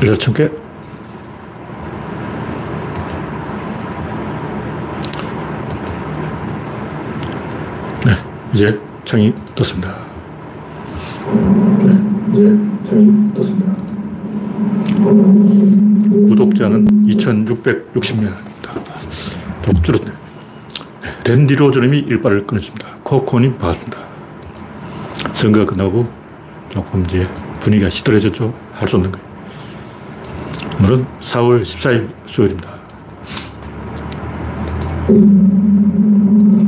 1천 개. 네, 이제 창이 떴습니다. 네, 이제 창이 떴습니다. 구독자는 2,660명입니다. 조금 줄었네요. 네, 랜디로저님이 일발을 끊었습니다. 코코님 반갑습니다. 선거가 끝나고 조금 이제 분위기가 시들해졌죠. 할 수 없는 거예요. 오늘은 4월 14일 수요일입니다.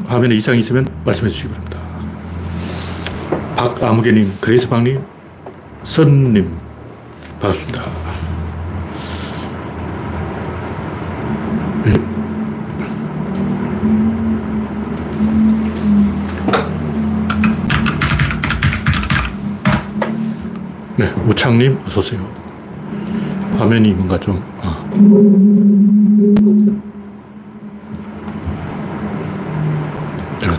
화면에 이상이 있으면 말씀해 주시기 바랍니다. 박아무개님, 그레이스방님, 선님, 반갑습니다. 네. 네, 우창님, 어서오세요. 화면이 뭔가 좀, 아. 제가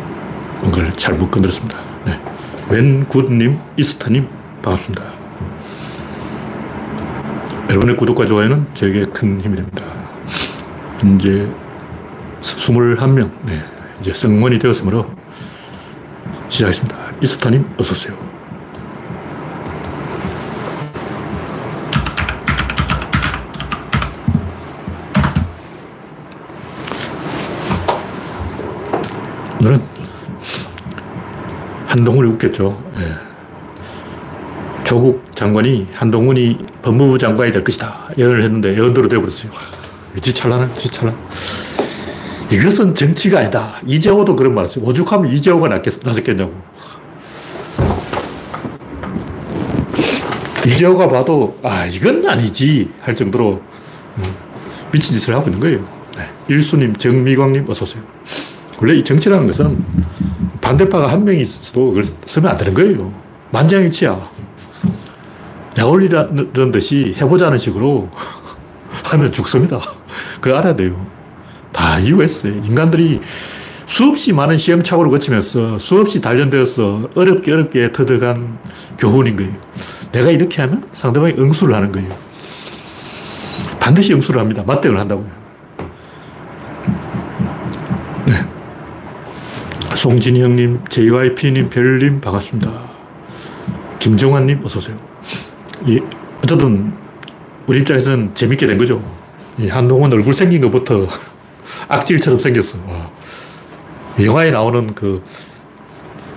뭔가를 잘못 건드렸습니다. 네. 웬굿님, 이스타님, 반갑습니다. 여러분의 구독과 좋아요는 제게 큰 힘이 됩니다. 현재 21명, 네. 이제 성원이 되었으므로 시작했습니다. 이스타님, 어서오세요. 한동훈이 웃겼죠. 예. 조국 장관이 한동훈이 법무부 장관이 될 것이다. 예언을 했는데 예언대로 되어버렸어요. 지찰나는 지찰나. 이것은 정치가 아니다. 이재호도 그런 말 했어요. 오죽하면 이재호가 낫겠, 낫겠냐고. 이재호가 봐도, 아, 이건 아니지. 할 정도로 음, 미친 짓을 하고 있는 거예요. 네. 일수님, 정미광님, 어서오세요. 원래 이 정치라는 것은 반대파가 한 명이 있어도 그걸 쓰면 안 되는 거예요. 만장일치야. 약올리라는 듯이 해보자는 식으로 하면 죽습니다. 그거 알아야 돼요. 다 이유가 있어요. 인간들이 수없이 많은 시행착오를 거치면서 수없이 단련되어서 어렵게 어렵게 터득한 교훈인 거예요. 내가 이렇게 하면 상대방이 응수를 하는 거예요. 반드시 응수를 합니다. 맞대응을 한다고요. 송진희 형님, JYP님, 별님, 반갑습니다. 김정환님, 어서오세요. 예, 어쨌든, 우리 입장에서는 재밌게 된 거죠. 이 한동훈 얼굴 생긴 것부터 악질처럼 생겼어. 와. 영화에 나오는 그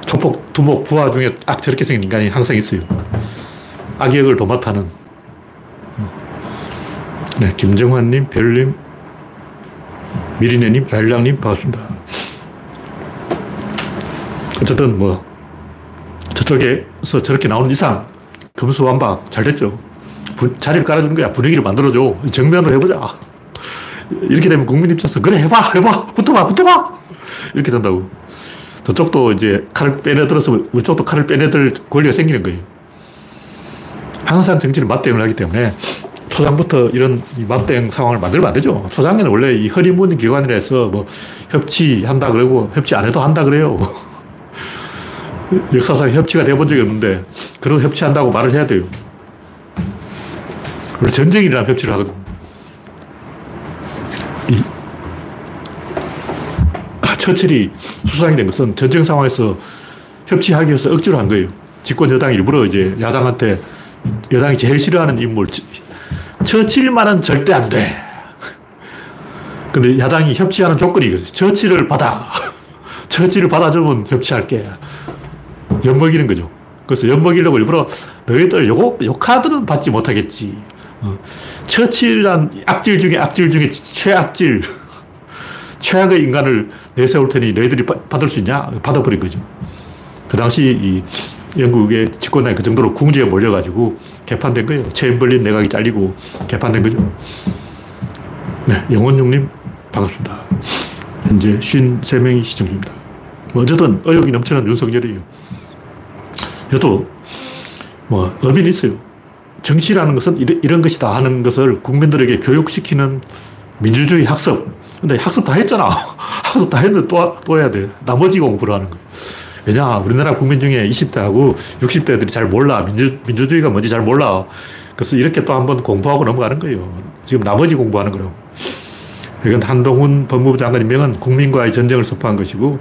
초폭, 두목, 부하 중에 악 저렇게 생긴 인간이 항상 있어요. 악역을 도맡아는. 네, 김정환님, 별님, 미리네님, 라일락님, 반갑습니다. 어쨌든 뭐, 저쪽에서 저렇게 나오는 이상, 금수완박 잘 됐죠. 부, 자리를 깔아주는 거야. 분위기를 만들어줘. 정면으로 해보자. 이렇게 되면 국민 입장에서, 그래, 해봐, 해봐, 붙어봐, 붙어봐! 이렇게 된다고. 저쪽도 이제 칼을 빼내들어서 우리 쪽도 칼을 빼내들 권리가 생기는 거예요. 항상 정치는 맞대응을 하기 때문에 초장부터 이런 맞대응 상황을 만들면 안 되죠. 초장에는 원래 이 허리문 기관이라서 뭐 협치한다 그러고 협치 안 해도 한다 그래요. 역사상 협치가 돼본 적이 없는데 그런 협치한다고 말을 해야 돼요. 원래 전쟁이라는 협치를 하거든. 이 처칠이 수상이 된 것은 전쟁 상황에서 협치하기 위해서 억지로 한 거예요. 집권 여당이 일부러 이제 야당한테 여당이 제일 싫어하는 인물 처칠만은 절대 안 돼. 근데 야당이 협치하는 조건이 이거죠. 처치를 받아. 처치를 받아주면 협치할게. 엿먹이는 거죠. 그래서 엿먹이려고 일부러 너희들 요 카드는 받지 못하겠지. 어. 처칠이란 악질 중에 악질 중에 최악질. 최악의 인간을 내세울 테니 너희들이 받을 수 있냐? 받아버린 거죠. 그 당시 이 영국의 집권당이 그 정도로 궁지에 몰려가지고 개판된 거예요. 체인벌린 내각이 잘리고 개판된 거죠. 네, 영원용님 반갑습니다. 현재 53명이 시청 중입니다. 뭐 어쨌든 의욕이 넘치는 윤석열이에요. 이것도 뭐 의미는 있어요. 정치라는 것은 이런 것이다 하는 것을 국민들에게 교육시키는 민주주의 학습. 근데 학습 다 했잖아. 학습 다 했는데 또, 또 해야 돼. 나머지 공부를 하는 거예요. 왜냐, 우리나라 국민 중에 20대하고 60대들이 잘 몰라. 민주, 민주주의가 뭔지 잘 몰라. 그래서 이렇게 또 한번 공부하고 넘어가는 거예요. 지금 나머지 공부하는 거라고. 이건 한동훈 법무부 장관 임명은 국민과의 전쟁을 선포한 것이고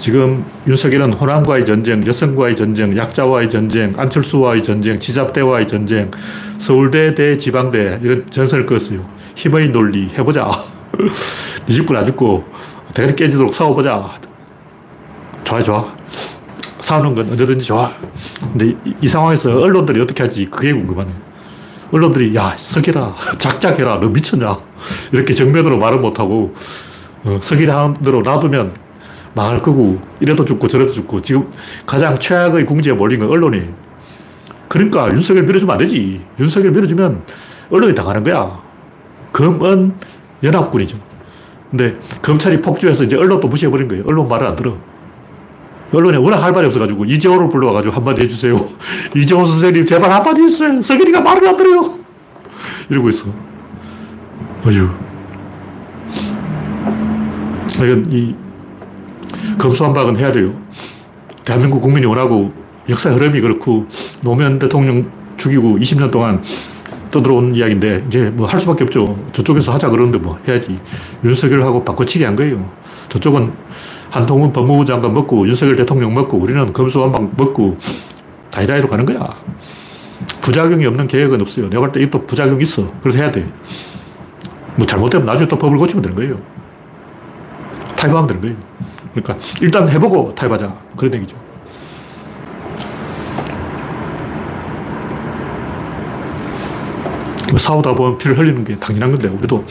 지금 윤석열은 호남과의 전쟁, 여성과의 전쟁, 약자와의 전쟁, 안철수와의 전쟁, 지잡대와의 전쟁, 서울대 대 지방대 이런 전선을 그었어요. 힘의 논리 해보자. 니 죽고 나 죽고 대가리 깨지도록 싸워보자. 좋아 좋아. 싸우는 건 언제든지 좋아. 근데 이, 이 상황에서 언론들이 어떻게 할지 그게 궁금하네. 언론들이 야 석이라 작작해라 너 미쳤냐 이렇게 정면으로 말을 못하고 어, 석이라 대로 놔두면 망할 거고 이래도 죽고 저래도 죽고 지금 가장 최악의 궁지에 몰린 건 언론이 그러니까 윤석열 밀어주면 안 되지. 윤석열 밀어주면 언론이 당하는 거야. 검은 연합군이죠. 근데 검찰이 폭주해서 이제 언론도 무시해버린 거예요. 언론 말을 안 들어. 언론에 워낙 할 말이 없어가지고 이재호를 불러와가지고 한마디 해주세요. 이재호 선생님 제발 한마디 해주세요. 석열이가 말을 안 들어요. 이러고 있어. 어휴 이건 이 검수한박은 해야 돼요. 대한민국 국민이 원하고 역사 흐름이 그렇고 노무현 대통령 죽이고 20년 동안 떠들어온 이야기인데 이제 뭐 할 수밖에 없죠. 저쪽에서 하자 그러는데 뭐 해야지. 윤석열하고 바꿔치기 한 거예요. 저쪽은 한동훈 법무부 장관 먹고 윤석열 대통령 먹고 우리는 검수한박 먹고 다이다이로 가는 거야. 부작용이 없는 계획은 없어요. 내가 볼 때 이또 부작용 있어. 그래서 해야 돼. 뭐 잘못되면 나중에 또 법을 고치면 되는 거예요. 탈거하면 되는 거예요. 그러니까 일단 해보고 타협하자. 그런 얘기죠. 뭐 싸우다 보면 피를 흘리는 게 당연한 건데, 우리도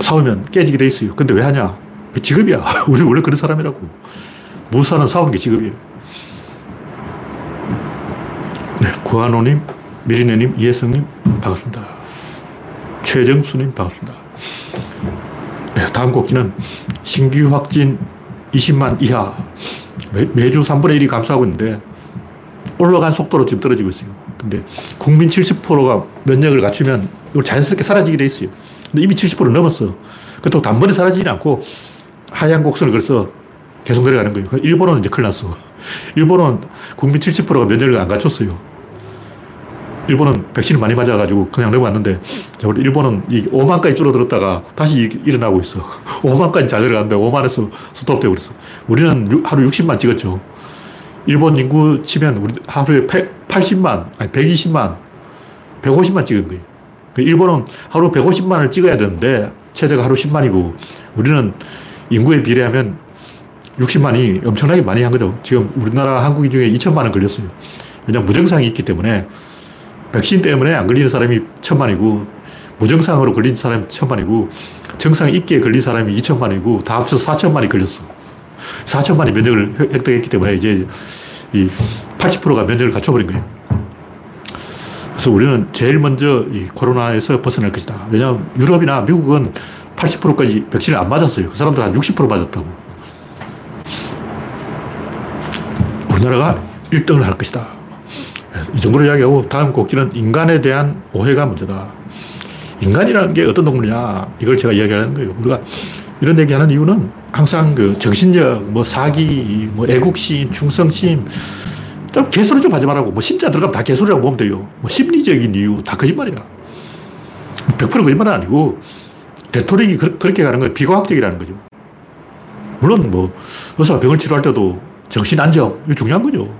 싸우면 깨지게 돼 있어요. 근데 왜 하냐? 그 직업이야. 우리 원래 그런 사람이라고. 무사는 싸우는 게 직업이에요. 네, 구한호님, 미리네님, 이혜성님, 반갑습니다. 최정수님, 반갑습니다. 네, 다음 곡기는 신규 확진 20만 이하. 매, 주 3분의 1이 감소하고 있는데 올라간 속도로 지금 떨어지고 있어요. 근데 국민 70%가 면역을 갖추면 이걸 자연스럽게 사라지게 돼 있어요. 근데 이미 70% 넘었어. 그렇다고 단번에 사라지지 않고 하얀 곡선을 그래서 계속 내려가는 거예요. 일본은 이제 큰일 났어. 일본은 국민 70%가 면역을 안 갖췄어요. 일본은 백신을 많이 맞아가지고 그냥 넘어갔는데 일본은 5만까지 줄어들었다가 다시 일어나고 있어. 5만까지 잘 내려갔는데 5만에서 스톱되고 그랬어. 우리는 하루 60만 찍었죠. 일본 인구 치면 우리 하루에 80만, 아니 120만, 150만 찍은 거예요. 그 일본은 하루 150만을 찍어야 되는데 최대가 하루 10만이고 우리는 인구에 비례하면 60만이 엄청나게 많이 한 거죠. 지금 우리나라 한국인 중에 2천만은 걸렸어요. 왜냐면 무증상이 있기 때문에 백신 때문에 안 걸리는 사람이 천만이고, 무증상으로 걸린 사람이 천만이고, 정상 있게 걸린 사람이 이천만이고, 다 합쳐서 사천만이 걸렸어. 사천만이 면역을 획득했기 때문에 이제 이 80%가 면역을 갖춰버린 거예요. 그래서 우리는 제일 먼저 이 코로나에서 벗어날 것이다. 왜냐하면 유럽이나 미국은 80%까지 백신을 안 맞았어요. 그 사람들 한 60% 맞았다고. 우리나라가 1등을 할 것이다. 이 정도로 이야기하고 다음 곡지는 인간에 대한 오해가 문제다. 인간이라는 게 어떤 동물이냐 이걸 제가 이야기하는 거예요. 우리가 이런 얘기하는 이유는 항상 그 정신력, 뭐 사기, 뭐 애국심, 충성심 좀 개소리 좀 하지 말라고. 뭐 심자 들어가면 다 개소리라고 보면 돼요. 뭐 심리적인 이유 다 거짓말이야. 100% 거짓말은 아니고 레토릭이 그, 렇게 가는 거예요. 비과학적이라는 거죠. 물론 뭐 의사가 병을 치료할 때도 정신 안정 이거 중요한 거죠.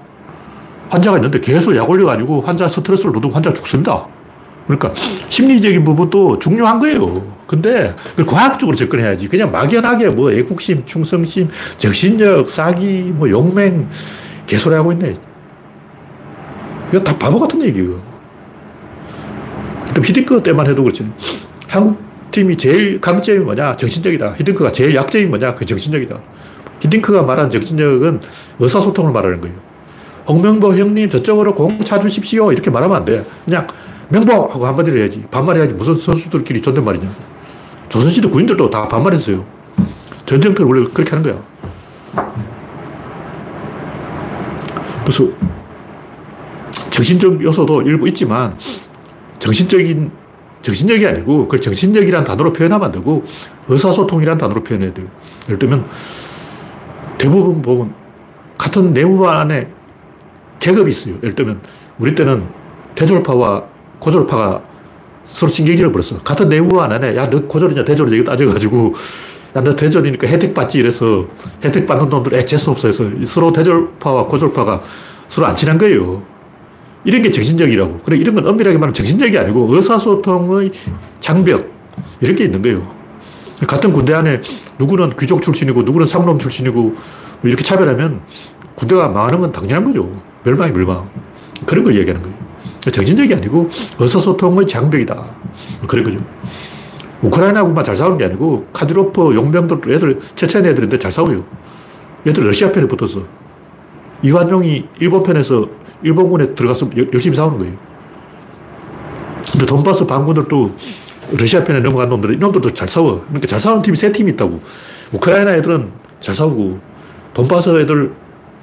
환자가 있는데 계속 약 올려가지고 환자 스트레스를 받으면 환자가 죽습니다. 그러니까 심리적인 부분도 중요한 거예요. 근데 그걸 과학적으로 접근해야지. 그냥 막연하게 뭐 애국심, 충성심, 정신력, 사기, 뭐 용맹, 개소리 하고 있네. 이거 다 바보 같은 얘기예요. 히딩크 때만 해도 그렇지. 한국 팀이 제일 강점이 뭐냐? 정신적이다. 히딩크가 제일 약점이 뭐냐? 그 정신적이다. 히딩크가 말한 정신력은 의사소통을 말하는 거예요. 홍명보 형님 저쪽으로 공 차주십시오. 이렇게 말하면 안 돼. 그냥 명보! 하고 한마디를 해야지. 반말해야지. 무슨 선수들끼리 존댓말이냐. 조선시대 군인들도 다 반말했어요. 전쟁터를 원래 그렇게 하는 거야. 그래서 정신적 요소도 일부 있지만 정신적인 정신력이 아니고 그걸 정신력이라는 단어로 표현하면 안 되고 의사소통이라는 단어로 표현해야 돼요. 예를 들면 대부분 보면 같은 내무반 안에 계급이 있어요. 예를 들면 우리 때는 대졸파와 고졸파가 서로 신경질을 벌였어. 같은 내무반 안에 야너 고졸이냐 대졸이냐 이거 따져가지고 야 너 대졸이니까 혜택 받지 이래서 혜택 받는 놈들 애 재수 없어 해서 서로 대졸파와 고졸파가 서로 안 친한 거예요. 이런 게 정신적이라고. 그래 이런 건 엄밀하게 말하면 정신적이 아니고 의사소통의 장벽 이런 게 있는 거예요. 같은 군대 안에 누구는 귀족 출신이고 누구는 상놈 출신이고 뭐 이렇게 차별하면 군대가 망하는 건 당연한 거죠. 멸망이 멸망. 그런 걸 얘기하는 거예요. 정신적이 아니고 의사소통의 장벽이다. 그런 거죠. 우크라이나하고만 잘 싸우는 게 아니고 카디로프 용병들 애들 체첸 애들인데 잘 싸워요. 얘들 러시아 편에 붙어서 이완용이 일본 편에서 일본군에 들어가서 열심히 싸우는 거예요. 근데 돈바스 반군들도 러시아 편에 넘어간 놈들, 이놈들도 잘 싸워. 그러니까 잘 싸우는 팀이 세 팀이 있다고. 우크라이나 애들은 잘 싸우고, 돈바스 애들,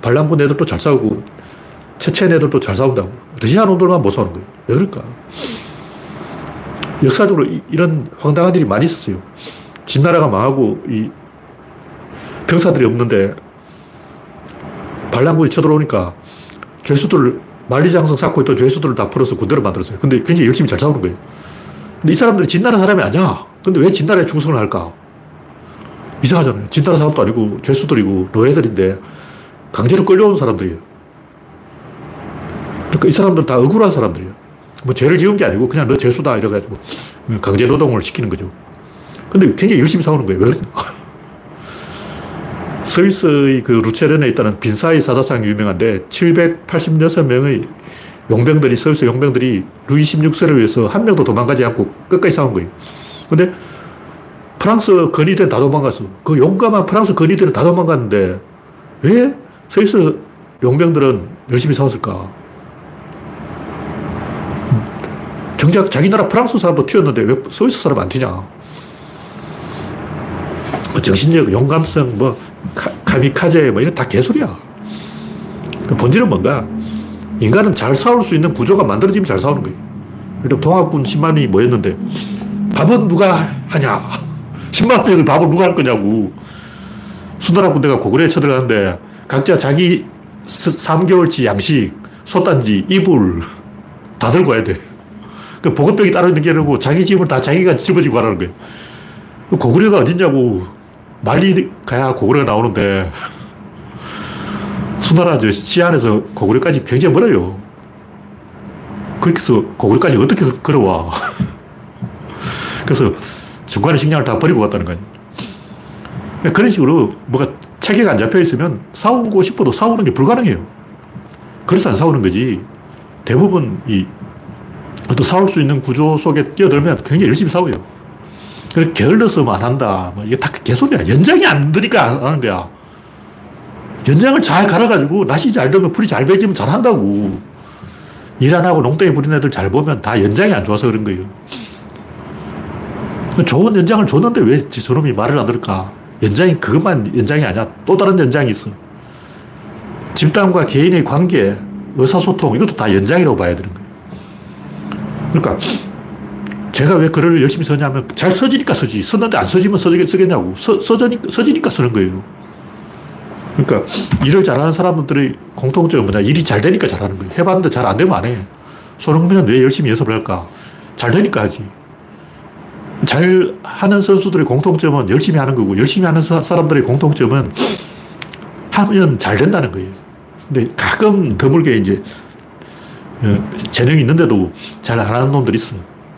반란군 애들도 잘 싸우고, 체첸 애들도 잘 싸운다고. 러시아 놈들만 못 싸우는 거예요. 왜 그럴까? 역사적으로 이, 런 황당한 일이 많이 있었어요. 진나라가 망하고, 이 병사들이 없는데, 반란군이 쳐들어오니까, 죄수들을, 만리장성 쌓고 있던 죄수들을 다 풀어서 군대를 만들었어요. 근데 굉장히 열심히 잘 싸우는 거예요. 근데 이 사람들이 진나라 사람이 아니야. 근데 왜 진나라에 충성을 할까? 이상하잖아요. 진나라 사람도 아니고 죄수들이고 노예들인데 강제로 끌려온 사람들이에요. 그러니까 이 사람들 다 억울한 사람들이에요. 뭐 죄를 지은 게 아니고 그냥 너 죄수다 이래가지고 강제 노동을 시키는 거죠. 근데 굉장히 열심히 싸우는 거예요. 왜. 스위스의 그 루체른에 있다는 빈사이 사사상이 유명한데 786명의 용병들이, 서울서 용병들이 루이 16세를 위해서 한 명도 도망가지 않고 끝까지 싸운 거예요. 근데 프랑스 건의대는 다 도망갔어. 그 용감한 프랑스 건의대는 다 도망갔는데 왜 스위스 용병들은 열심히 싸웠을까? 정작 자기 나라 프랑스 사람도 튀었는데 왜 스위스 사람 안 튀냐? 뭐 정신력, 용감성, 뭐, 카, 미카제 뭐 이런 다 개소리야. 그 본질은 뭔가? 인간은 잘 싸울 수 있는 구조가 만들어지면 잘 싸우는 거예요. 그럼 동학군 10만이 모였는데 밥은 누가 하냐? 10만 명의 밥을 누가 할 거냐고. 수나라 군대가 고구려에 쳐들어가는데 각자 자기 3개월치 양식, 솥단지, 이불 다 들고 와야 돼. 그 보급병이 따로 있는 게 아니고 자기 집을 다 자기가 집어지고 가라는 거예요. 고구려가 어딨냐고. 말리 가야 고구려가 나오는데 수나라 저 시안에서 고구려까지 굉장히 멀어요. 그래서 고구려까지 어떻게 걸어와. 그래서 중간에 식량을 다 버리고 갔다는 거예요. 그런 식으로 뭐가 체계가 안 잡혀 있으면 싸우고 싶어도 싸우는 게 불가능해요. 그래서 안 싸우는 거지. 대부분 이 어떤 싸울 수 있는 구조 속에 뛰어들면 굉장히 열심히 싸워요. 그래, 게을러서 안 한다. 뭐 이게 다 개소리야. 연장이 안 되니까 안 하는 거야. 연장을 잘 갈아가지고 낫이 잘 되면 풀이 잘 배지면 잘 한다고. 일 안 하고 농땡이 부린 애들 잘 보면 다 연장이 안 좋아서 그런 거예요. 좋은 연장을 줬는데 왜 저놈이 말을 안 들을까? 연장이 그것만 연장이 아니야. 또 다른 연장이 있어. 집단과 개인의 관계, 의사소통, 이것도 다 연장이라고 봐야 되는 거예요. 그러니까 제가 왜 글을 열심히 쓰냐면 잘 써지니까 쓰지. 썼는데 안 써지면 쓰겠냐고. 써, 써지니까, 써지니까 쓰는 거예요. 그러니까 일을 잘하는 사람들의 공통점은 뭐냐. 일이 잘 되니까 잘하는 거예요. 해봤는데 잘 안 되면 안 해. 손흥민은 왜 열심히 연습을 할까? 잘 되니까 하지. 잘 하는 선수들의 공통점은 열심히 하는 거고, 열심히 하는 사람들의 공통점은 하면 잘 된다는 거예요. 근데 가끔 드물게 이제 어, 재능이 있는데도 잘 안 하는 놈들이 있어.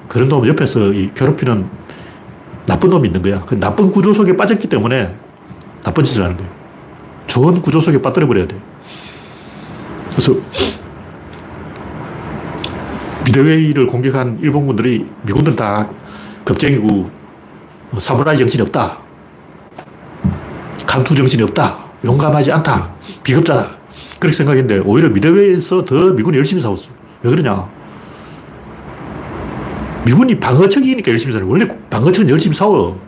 그런 놈 옆에서 괴롭히는 나쁜 놈이 있는 거야. 그 나쁜 구조 속에 빠졌기 때문에 나쁜 짓을 하는 거예요. 좋은 구조 속에 빠뜨려버려야 돼. 그래서 미드웨이를 공격한 일본군들이 미군들 다 겁쟁이고 뭐 사무라이 정신이 없다. 감투 정신이 없다. 용감하지 않다. 비겁자다. 그렇게 생각했는데 오히려 미드웨이에서 더 미군이 열심히 싸웠어. 왜 그러냐. 미군이 방어척이니까 열심히 싸워. 원래 방어척은 열심히 싸워.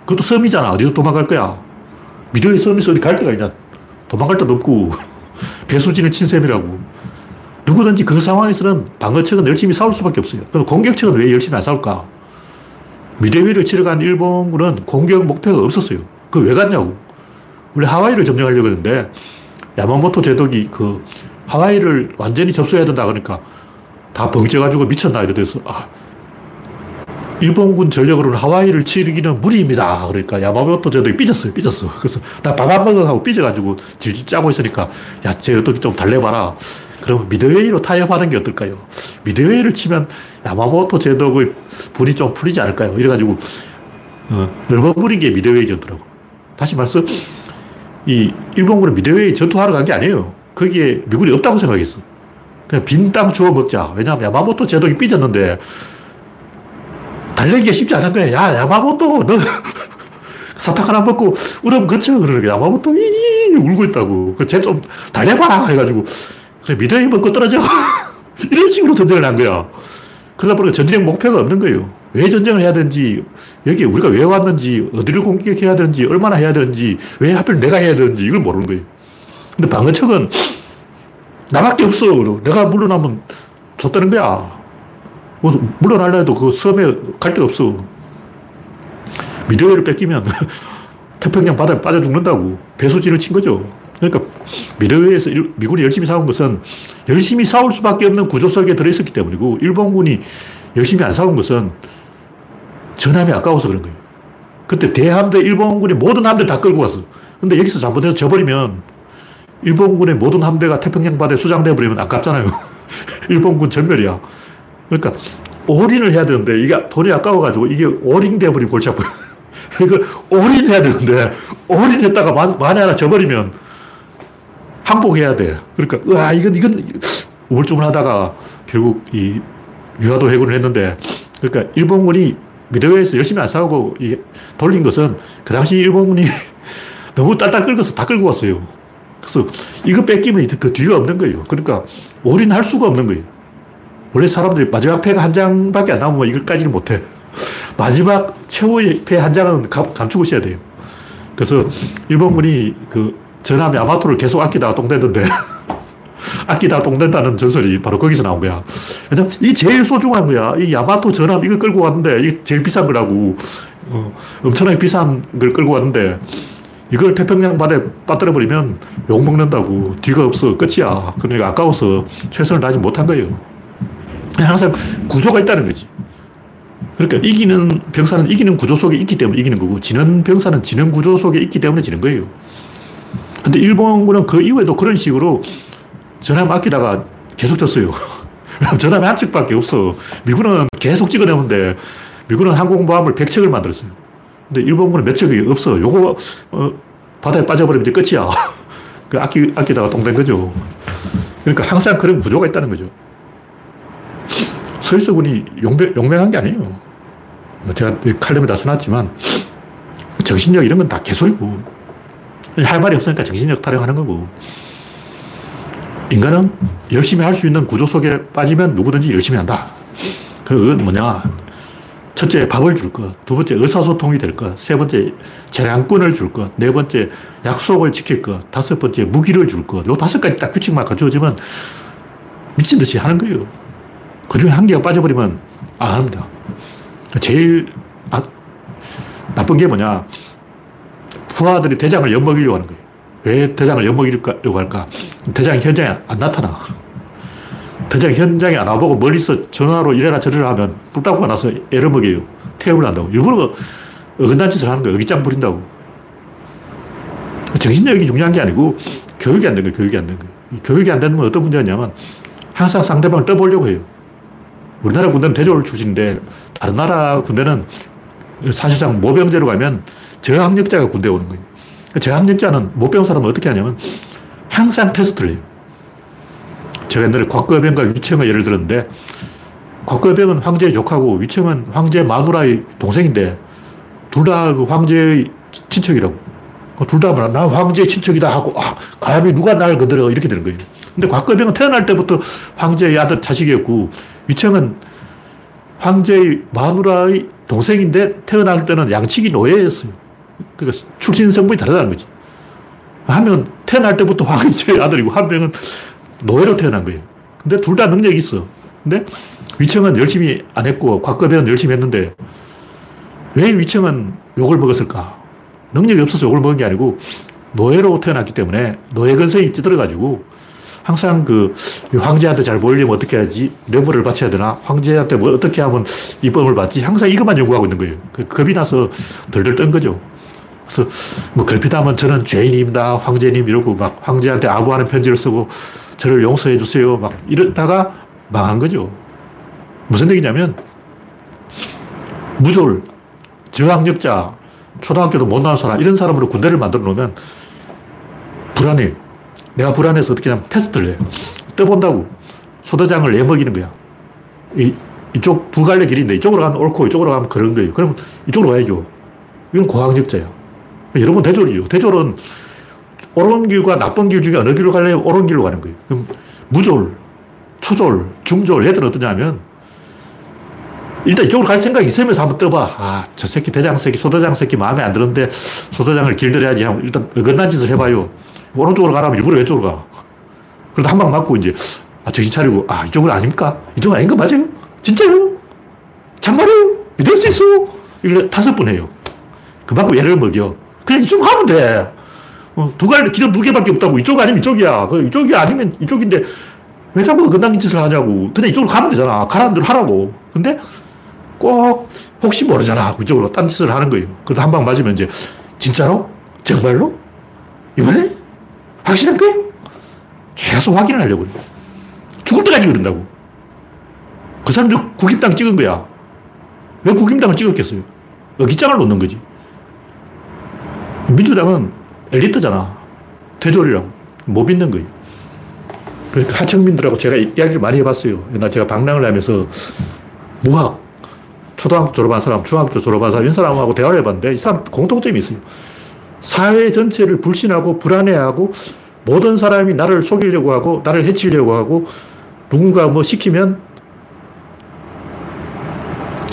그것도 섬이잖아. 어디로 도망갈 거야. 미드웨이 섬에서 어디 갈 데가 있냐. 도망갈 데도 없고 배수진을 친 셈이라고. 누구든지 그 상황에서는 방어척은 열심히 싸울 수밖에 없어요. 그럼 공격척은 왜 열심히 안 싸울까? 미래위를 치러 간 일본군은 공격 목표가 없었어요. 그 왜 갔냐고. 원래 하와이를 점령하려고 했는데 야마모토 제독이 그 하와이를 완전히 접수해야 된다 그러니까 다 벙쪄가지고 미쳤나 이래서 아, 일본군 전력으로는 하와이를 치르기는 무리입니다. 그러니까 야마모토 제독이 삐졌어요. 삐졌어. 그래서 나 밥 안 먹어 하고 삐져가지고 질질 짜고 있으니까 야, 쟤 어떻게 좀 달래봐라. 그럼 미드웨이로 타협하는 게 어떨까요? 미드웨이를 치면 야마모토 제독의 불이 좀 풀리지 않을까요? 이래가지고 어, 넓어버린 게 미드웨이 전투라고. 다시 말해서 이 일본군은 미드웨이 전투하러 간 게 아니에요. 거기에 미군이 없다고 생각했어. 그냥 빈 땅 주워 먹자. 왜냐하면 야마모토 제독이 삐졌는데 달래기가 쉽지 않은 거야. 야, 야마모토, 너 사탕 하나 먹고 울음. 그러는 거야. 야마모토 이 울고 있다고. 쟤좀 달래봐. 해가지고 그래, 미드웨이 먹고 떨어져. 이런 식으로 전쟁을 한 거야. 그러다 보니까 전쟁 목표가 없는 거예요. 왜 전쟁을 해야 되는지, 여기 우리가 왜 왔는지, 어디를 공격해야 되는지, 얼마나 해야 되는지, 왜 하필 내가 해야 되는지 이걸 모르는 거예요. 근데 방어척은 나밖에 없어. 내가 물러나면 줬다는 거야. 물러날려 해도 그 섬에 갈 데가 없어. 미드웨이를 뺏기면 태평양 바다에 빠져 죽는다고 배수진을 친 거죠. 그러니까 미드웨이에서 미군이 열심히 싸운 것은 열심히 싸울 수밖에 없는 구조 속에 들어있었기 때문이고 일본군이 열심히 안 싸운 것은 전함이 아까워서 그런 거예요. 그때 대함대 일본군이 모든 함대 다 끌고 왔어. 근데 여기서 잘못해서 져버리면 일본군의 모든 함대가 태평양 바다에 수장돼 버리면 아깝잖아요. 일본군 전멸이야. 그러니까 올인을 해야 되는데 이게 돈이 아까워가지고 이게 올인돼 버리면 골치 아파요. 이걸 올인해야 되는데 올인했다가 만, 만에 하나 져버리면 항복해야 돼. 그러니까 와 이건 이건 우물쭈물하다가 결국 이 유화도 해군을 했는데 그러니까 일본군이 미드웨이에서 열심히 안 싸우고 이 돌린 것은 그 당시 일본군이 너무 딸딸 긁어서 다 끌고 왔어요. 그래서 이거 뺏기면 그 뒤가 없는 거예요. 그러니까 올인할 수가 없는 거예요. 원래 사람들이 마지막 패가 한 장밖에 안 남으면 이걸까지는 못해. 마지막 최후의 패 한 장은 감추고 있어야 돼요. 그래서 일본군이 그 전함 야마토를 계속 아끼다가 똥대던데 아끼다가 똥된다는 전설이 바로 거기서 나온 거야. 왜냐면 이 제일 소중한 거야. 이 야마토 전함 이거 끌고 왔는데 이게 제일 비싼 거라고. 어, 엄청나게 비싼 걸 끌고 왔는데 이걸 태평양 바다에 빠뜨려 버리면 욕 먹는다고. 뒤가 없어. 끝이야. 그러니까 아까워서 최선을 다하지 못한 거예요. 항상 구조가 있다는 거지. 그러니까 이기는 병사는 이기는 구조 속에 있기 때문에 이기는 거고, 지는 병사는 지는 구조 속에 있기 때문에 지는 거예요. 근데 일본군은 그 이후에도 그런 식으로 전함 아끼다가 계속 졌어요. 전함이 한 척밖에 없어. 미군은 계속 찍어내는데 미군은 항공모함을 100척을 만들었어요. 근데 일본군은 몇 척이 없어. 요거 어, 바다에 빠져버리면 이제 끝이야. 그 아끼, 아끼다가 똥된 거죠. 그러니까 항상 그런 구조가 있다는 거죠. 서일서군이 용맹, 용맹한 게 아니에요. 뭐 제가 칼럼에 다 써놨지만 정신력 이런 건 다 개소리고 할 말이 없으니까 정신력 타령하는 거고 인간은 열심히 할 수 있는 구조 속에 빠지면 누구든지 열심히 한다. 그건 뭐냐. 첫째, 밥을 줄 것. 두 번째, 의사소통이 될 것. 세 번째, 재량권을 줄 것. 네 번째, 약속을 지킬 것. 다섯 번째, 무기를 줄 것. 요 다섯 가지 딱 규칙만 갖추어지면 미친 듯이 하는 거예요. 그 중에 한 개가 빠져버리면 안 합니다. 제일 아, 나쁜 게 뭐냐. 부하들이 대장을 엿먹이려고 하는 거예요. 왜 대장을 엿먹이려고 할까? 대장이 현장에 안 나타나. 대장 현장에 안 와보고 멀리서 전화로 이래라 저래라 하면 뿔따구가 나서 애를 먹여요. 태움을 한다고. 일부러 어긋난 짓을 하는 거예요. 어깃장 부린다고. 정신력이 중요한 게 아니고 교육이 안 된 거예요. 교육이 안 된 거예요. 교육이 안 되는 건 어떤 문제냐면 항상 상대방을 떠보려고 해요. 우리나라 군대는 대졸 출신인데 다른 나라 군대는 사실상 모병제로 가면 저항력자가 군대 오는 거예요. 저항력자는 못 배운 사람은 어떻게 하냐면 항상 테스트를 해요. 제가 옛날에 곽거병과 위청을 예를 들었는데 곽거병은 황제의 조카고 위청은 황제 마누라의 동생인데 둘 다 그 황제의 친척이라고. 둘 다 나 황제의 친척이다 하고 아, 감히 누가 날 건드려 이렇게 되는 거예요. 근데 곽거병은 태어날 때부터 황제의 아들 자식이었고 위청은 황제의 마누라의 동생인데 태어날 때는 양치기 노예였어요. 그러니까 출신 성분이 다르다는 거지. 한 명은 태어날 때부터 황제의 아들이고 한 명은 노예로 태어난 거예요. 근데 둘 다 능력이 있어. 근데 위청은 열심히 안 했고 곽거병은 열심히 했는데 왜 위청은 욕을 먹었을까? 능력이 없어서 욕을 먹은 게 아니고 노예로 태어났기 때문에 노예 근성이 찌들어가지고 항상 그 황제한테 잘 보이려면 어떻게 해야지 뇌물을 바쳐야 되나 황제한테 뭐 어떻게 하면 이쁨을 받지 항상 이것만 연구하고 있는 거예요. 그 겁이 나서 덜덜 떤 거죠. 그래서 뭐 걸핏하면 저는 죄인입니다. 황제님 이러고 막 황제한테 아부하는 편지를 쓰고 저를 용서해 주세요. 막 이러다가 망한 거죠. 무슨 얘기냐면 무졸, 저항력자, 초등학교도 못 나온 사람 이런 사람으로 군대를 만들어 놓으면 불안해. 내가 불안해서 어떻게 하면 테스트를 해. 떠본다고. 소대장을 내먹이는 거야. 이, 이쪽 두 갈래 길인데 이쪽으로 가면 옳고 이쪽으로 가면 그런 거예요. 그러면 이쪽으로 가야죠. 이건 고학력자야. 여러분 대졸이죠. 대졸은 옳은 길과 나쁜 길 중에 어느 길로 갈래요? 옳은 길로 가는 거예요. 그럼 무졸, 초졸, 중졸 얘들은 어떠냐면 일단 이쪽으로 갈 생각이 있으면서 한번 떠봐. 아, 저 새끼 대장 새끼, 소대장 새끼 마음에 안 드는데 소대장을 길들여야지 일단 어긋난 짓을 해봐요. 오른쪽으로 가라면 일부러 왼쪽으로 가. 그러다 한 방 맞고 이제 아, 정신 차리고 아, 이쪽은 아닙니까? 이쪽은 아닌 거 맞아요? 진짜요? 정말요? 믿을 수 있어? 이걸 다섯 번 해요. 그만큼 얘를 먹여. 그냥 이쪽으로 가면 돼. 어, 두 갈, 기름 두 개밖에 없다고. 이쪽 아니면 이쪽이야. 그 이쪽이 아니면 이쪽인데 왜 자꾸 어긋난 짓을 하냐고. 근데 이쪽으로 가면 되잖아. 가라는 대로 하라고. 근데 꼭 혹시 모르잖아. 그쪽으로 딴 짓을 하는 거예요. 그래도 한 방 맞으면 이제 진짜로? 정말로? 이번에? 확실한 거예요? 계속 확인을 하려고 그래. 죽을 때까지 그런다고. 그 사람들 국임당 찍은 거야. 왜 국임당을 찍었겠어요? 어깃장을 놓는 거지. 민주당은 엘리트잖아. 대졸이라고. 못 믿는 거예요. 그러니까 하청민들하고 제가 이야기를 많이 해봤어요. 옛날 제가 방랑을 하면서 무학, 초등학교 졸업한 사람, 중학교 졸업한 사람, 이런 사람하고 대화를 해봤는데 이 사람 공통점이 있어요. 사회 전체를 불신하고 불안해하고 모든 사람이 나를 속이려고 하고 나를 해치려고 하고 누군가 뭐 시키면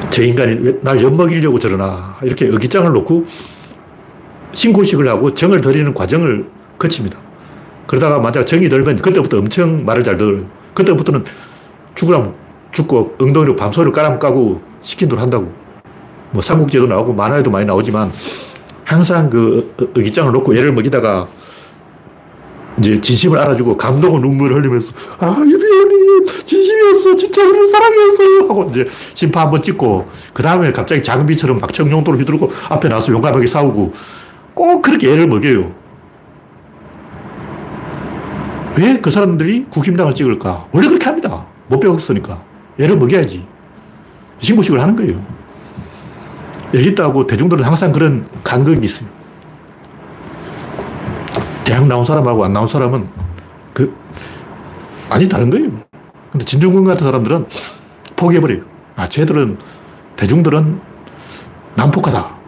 저 인간이 날 엿먹이려고 저러나 이렇게 어깃장을 놓고 신고식을 하고 정을 들이는 과정을 거칩니다. 그러다가 만약 정이 들면 그때부터 엄청 말을 잘 들어요. 그때부터는 죽으라면 죽고 엉덩이로 밤소리를 까라면 까고 시킨 대로 한다고. 뭐 삼국지에도 나오고 만화에도 많이 나오지만 항상 그 의기장을 놓고 얘를 먹이다가 이제 진심을 알아주고 감동의 눈물을 흘리면서 아 유비언님 진심이었어 진짜 우리 사랑이었어요 하고 이제 심판 한번 찍고 그 다음에 갑자기 장비처럼 막 청룡도를 휘두르고 앞에 나서 용감하게 싸우고 꼭 그렇게 애를 먹여요 왜 그 사람들이 국힘당을 찍을까 원래 그렇게 합니다 못 배웠으니까 애를 먹여야지 신고식을 하는 거예요 엘리트하고 대중들은 항상 그런 간극이 있어요. 대학 나온 사람하고 안 나온 사람은 그, 아니, 다른 거예요. 근데 진중권 같은 사람들은 포기해버려요. 아, 쟤들은, 대중들은 난폭하다.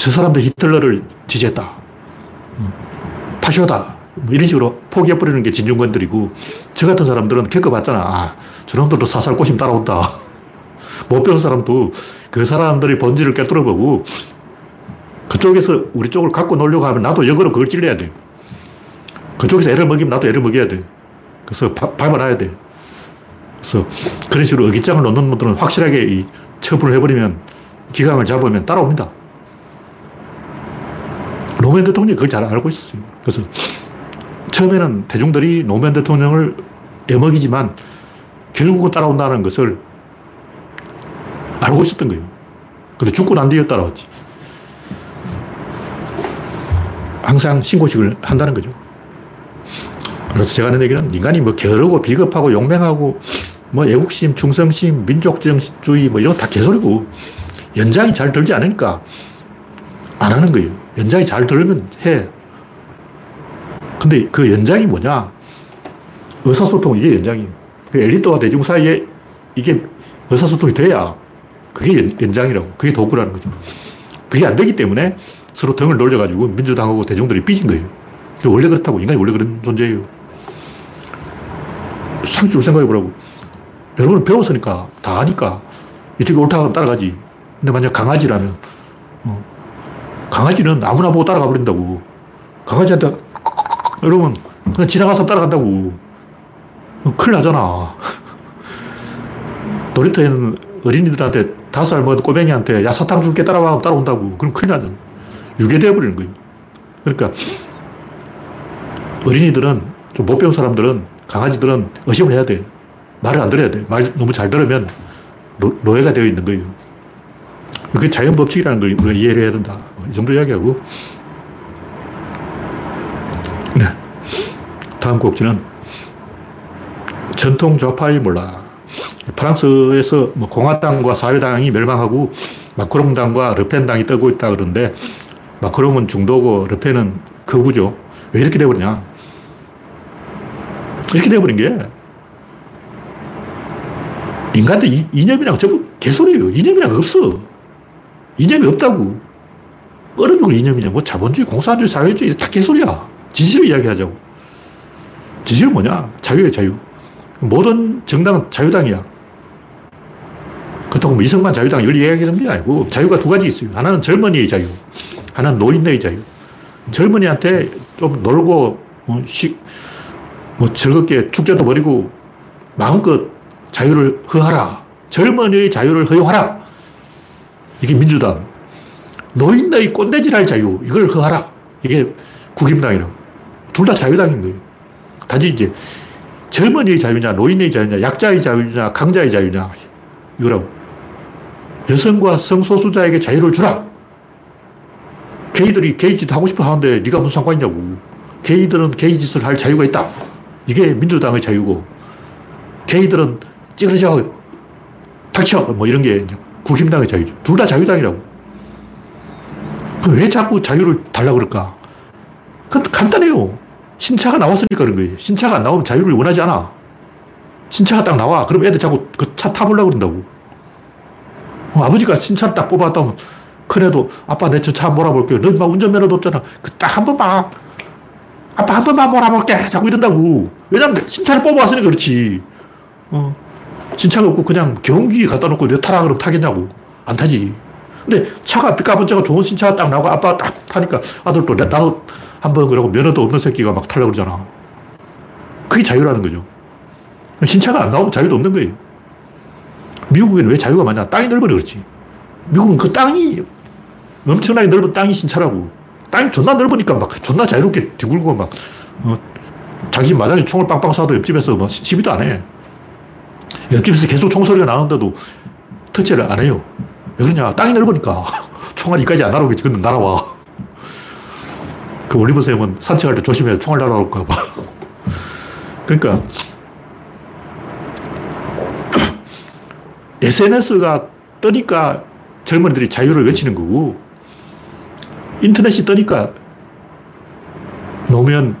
저 사람들 히틀러를 지지했다. 파쇼다. 뭐 이런 식으로 포기해버리는 게 진중권들이고, 저 같은 사람들은 겪어봤잖아. 아, 저놈들도 사살 꼬심 따라온다. 못 배운 사람도 그 사람들이 본질을 깨뚫어보고 그쪽에서 우리 쪽을 갖고 놀려고 하면 나도 역으로 그걸 찔러야 돼. 그쪽에서 애를 먹이면 나도 애를 먹여야 돼. 그래서 밟아놔야 돼. 그래서 그런 식으로 의기장을 놓는 분들은 확실하게 이 처분을 해버리면 기강을 잡으면 따라옵니다. 노무현 대통령이 그걸 잘 알고 있었어요. 그래서 처음에는 대중들이 노무현 대통령을 애먹이지만 결국은 따라온다는 것을 알고 있었던 거예요. 근데 죽고 난 뒤에 따라왔지. 항상 신고식을 한다는 거죠. 그래서 제가 하는 얘기는 인간이 뭐 게으르고 비겁하고 용맹하고 뭐 애국심, 충성심, 민족주의 뭐 이런 거다 개소리고 연장이 잘 들지 않으니까 안 하는 거예요. 연장이 잘 들면 해. 근데 그 연장이 뭐냐? 의사소통, 이게 연장이에요. 그 엘리트와 대중 사이에 이게 의사소통이 돼야 그게 연 장이라고. 그게 도구라는 거죠. 그게 안 되기 때문에 서로 등을 돌려가지고 민주당하고 대중들이 삐진 거예요. 원래 그렇다고. 인간이 원래 그런 존재예요. 상식적으로 생각해보라고. 여러분은 배웠으니까, 다 아니까, 이쪽이 옳다고 따라가지. 근데 만약 강아지라면, 어, 강아지는 아무나 보고 따라가 버린다고. 강아지한테, 여러분, 그냥 지나가서 따라간다고. 어, 큰일 나잖아. 놀이터에는 어린이들한테 다섯 살 먹은 꼬맹이한테 야 사탕 줄게 따라와 따라온다고 그럼 큰일 나죠 유괴되어 버리는 거예요 그러니까 어린이들은 좀 못 배운 사람들은 강아지들은 의심을 해야 돼. 말을 안 들어야 돼. 말 너무 잘 들으면 노, 노예가 되어 있는 거예요. 그게 자연 법칙이라는 걸 이해를 해야 된다. 이 정도 이야기하고. 네. 다음 곡지는 전통 좌파의 몰라. 프랑스에서 뭐 공화당과 사회당이 멸망하고 마크롱당과 르펜당이 뜨고 있다 그러는데 마크롱은 중도고 르펜은 극우죠. 왜 이렇게 돼버리냐. 이렇게 돼버린 게 인간들 이, 이념이랑 전부 개소리예요. 이념이랑 없어. 이념이 없다고. 어느 쪽으로 이념이냐. 뭐 자본주의, 공산주의, 사회주의 다 개소리야. 진실을 이야기하자고. 진실은 뭐냐? 자유예 자유. 모든 정당은 자유당이야. 그렇다고 뭐 이승만 자유당 이걸 이야기하는 게 아니고 자유가 두 가지 있어요. 하나는 젊은이의 자유. 하나는 노인의 자유. 젊은이한테 좀 놀고, 뭐, 시, 뭐 즐겁게 축제도 벌이고 마음껏 자유를 허하라. 젊은이의 자유를 허용하라. 이게 민주당. 노인의 꼰대질할 자유, 이걸 허하라. 이게 국임당이라고. 둘 다 자유당인 거예요. 단지 이제 젊은이의 자유냐, 노인의 자유냐, 약자의 자유냐, 강자의 자유냐, 이거라고. 여성과 성소수자에게 자유를 주라. 게이들이 게이 짓 하고 싶어 하는데 네가 무슨 상관이냐고. 게이들은 게이 짓을 할 자유가 있다. 이게 민주당의 자유고, 게이들은 찌그러져, 닥쳐, 뭐 이런 게 국힘당의 자유죠. 둘 다 자유당이라고. 왜 자꾸 자유를 달라 그럴까? 그 간단해요. 신차가 나왔으니까 그런 거예요. 신차가 안 나오면 자유를 원하지 않아. 신차가 딱 나와. 그럼 애들 자꾸 그 차 타보려고 그런다고. 어, 아버지가 신차를 딱 뽑았다면 큰애도 아빠 내 저 차 몰아볼게요. 너막 운전면허도 없잖아. 그 딱 한 번만 아빠 한 번만 몰아볼게. 자꾸 이런다고. 왜냐면 신차를 뽑아왔으니까 그렇지. 어. 신차가 없고 그냥 경기 갖다 놓고 내 타라 그러면 타겠냐고. 안 타지. 근데 차가 삐까번쩍 좋은 신차가 딱 나오고 아빠 딱 타니까 아들도 나도 한번 그러고 면허도 없는 새끼가 막 타려고 그러잖아. 그게 자유라는 거죠. 신차가 안 나오면 자유도 없는 거예요. 미국에는 왜 자유가 많냐? 땅이 넓어서 그렇지. 미국은 그 땅이 엄청나게 넓은 땅이 신차라고. 땅이 존나 넓으니까 막 존나 자유롭게 뒤굴고 막, 어, 자기 집 마당에 총을 빵빵 쏴도 옆집에서 뭐 시비도 안 해. 옆집에서 계속 총소리가 나는데도 터치를 안 해요. 왜 그러냐? 땅이 넓으니까. 총알 이까지 안 날아오겠지. 근데 날아와. 그 올리브 쌤은 산책할 때 조심해. 총알 날아올까 봐. 그러니까, SNS가 뜨니까 젊은이들이 자유를 외치는 거고, 인터넷이 뜨니까 노무현,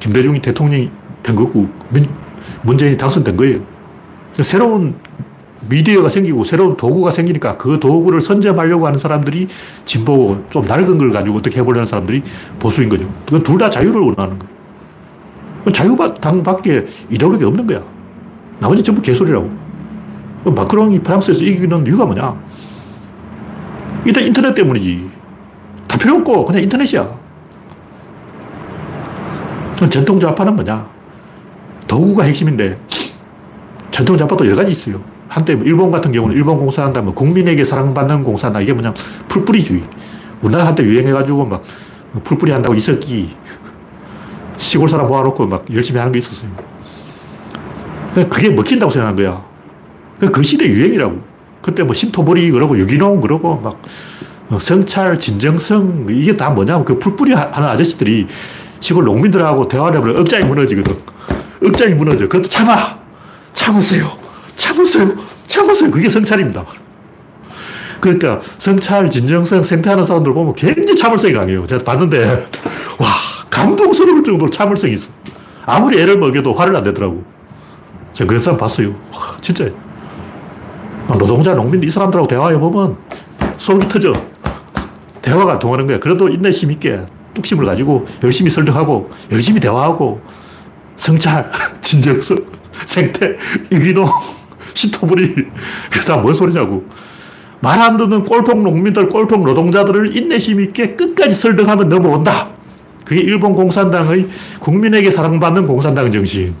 김대중이 대통령이 된 거고, 문재인이 당선된 거예요. 새로운 미디어가 생기고 새로운 도구가 생기니까 그 도구를 선점하려고 하는 사람들이 진보, 좀 낡은 걸 가지고 어떻게 해보려는 사람들이 보수인 거죠. 그건 둘 다 자유를 원하는 거예요. 자유당 밖에 이데올로기 없는 거야. 나머지 전부 개소리라고. 마크롱이 프랑스에서 이기는 이유가 뭐냐? 일단 인터넷 때문이지. 다 필요 없고 그냥 인터넷이야. 전통 좌파는 뭐냐? 도구가 핵심인데 전통 좌파도 여러 가지 있어요. 한때 뭐 일본 같은 경우는 일본 공사한다면 국민에게 사랑받는 공사나 이게 뭐냐 풀뿌리주의. 우리나라 한때 유행해가지고 막 풀뿌리 한다고 이석기 시골 사람 모아놓고 막 열심히 하는 게 있었어요. 그게 먹힌다고 생각한 거야. 그 시대 유행이라고. 그때 뭐 신토보리 그러고 유기농 그러고 막 성찰, 진정성 이게 다 뭐냐면 그 풀뿌리 하는 아저씨들이 시골 농민들하고 대화를 해보면 억장이 무너지거든. 억장이 무너져. 그것도 참아. 참으세요. 참으세요. 참으세요. 그게 성찰입니다. 그러니까 성찰, 진정성, 생태하는 사람들 보면 굉장히 참을성이 강해요. 제가 봤는데, 와, 감동스러울 정도로 참을성이 있어. 아무리 애를 먹여도 화를 안 내더라고. 제가 그런 사람 봤어요. 와, 진짜. 노동자, 농민, 이 사람들하고 대화해 보면 속이 터져. 대화가 통하는 거야. 그래도 인내심 있게 뚝심을 가지고 열심히 설득하고 열심히 대화하고 성찰, 진정성, 생태, 유기농, 시토브리. 그다 뭔 소리냐고. 말 안 듣는 꼴통 농민들, 꼴통 노동자들을 인내심 있게 끝까지 설득하면 넘어온다. 그게 일본 공산당의 국민에게 사랑받는 공산당 정신.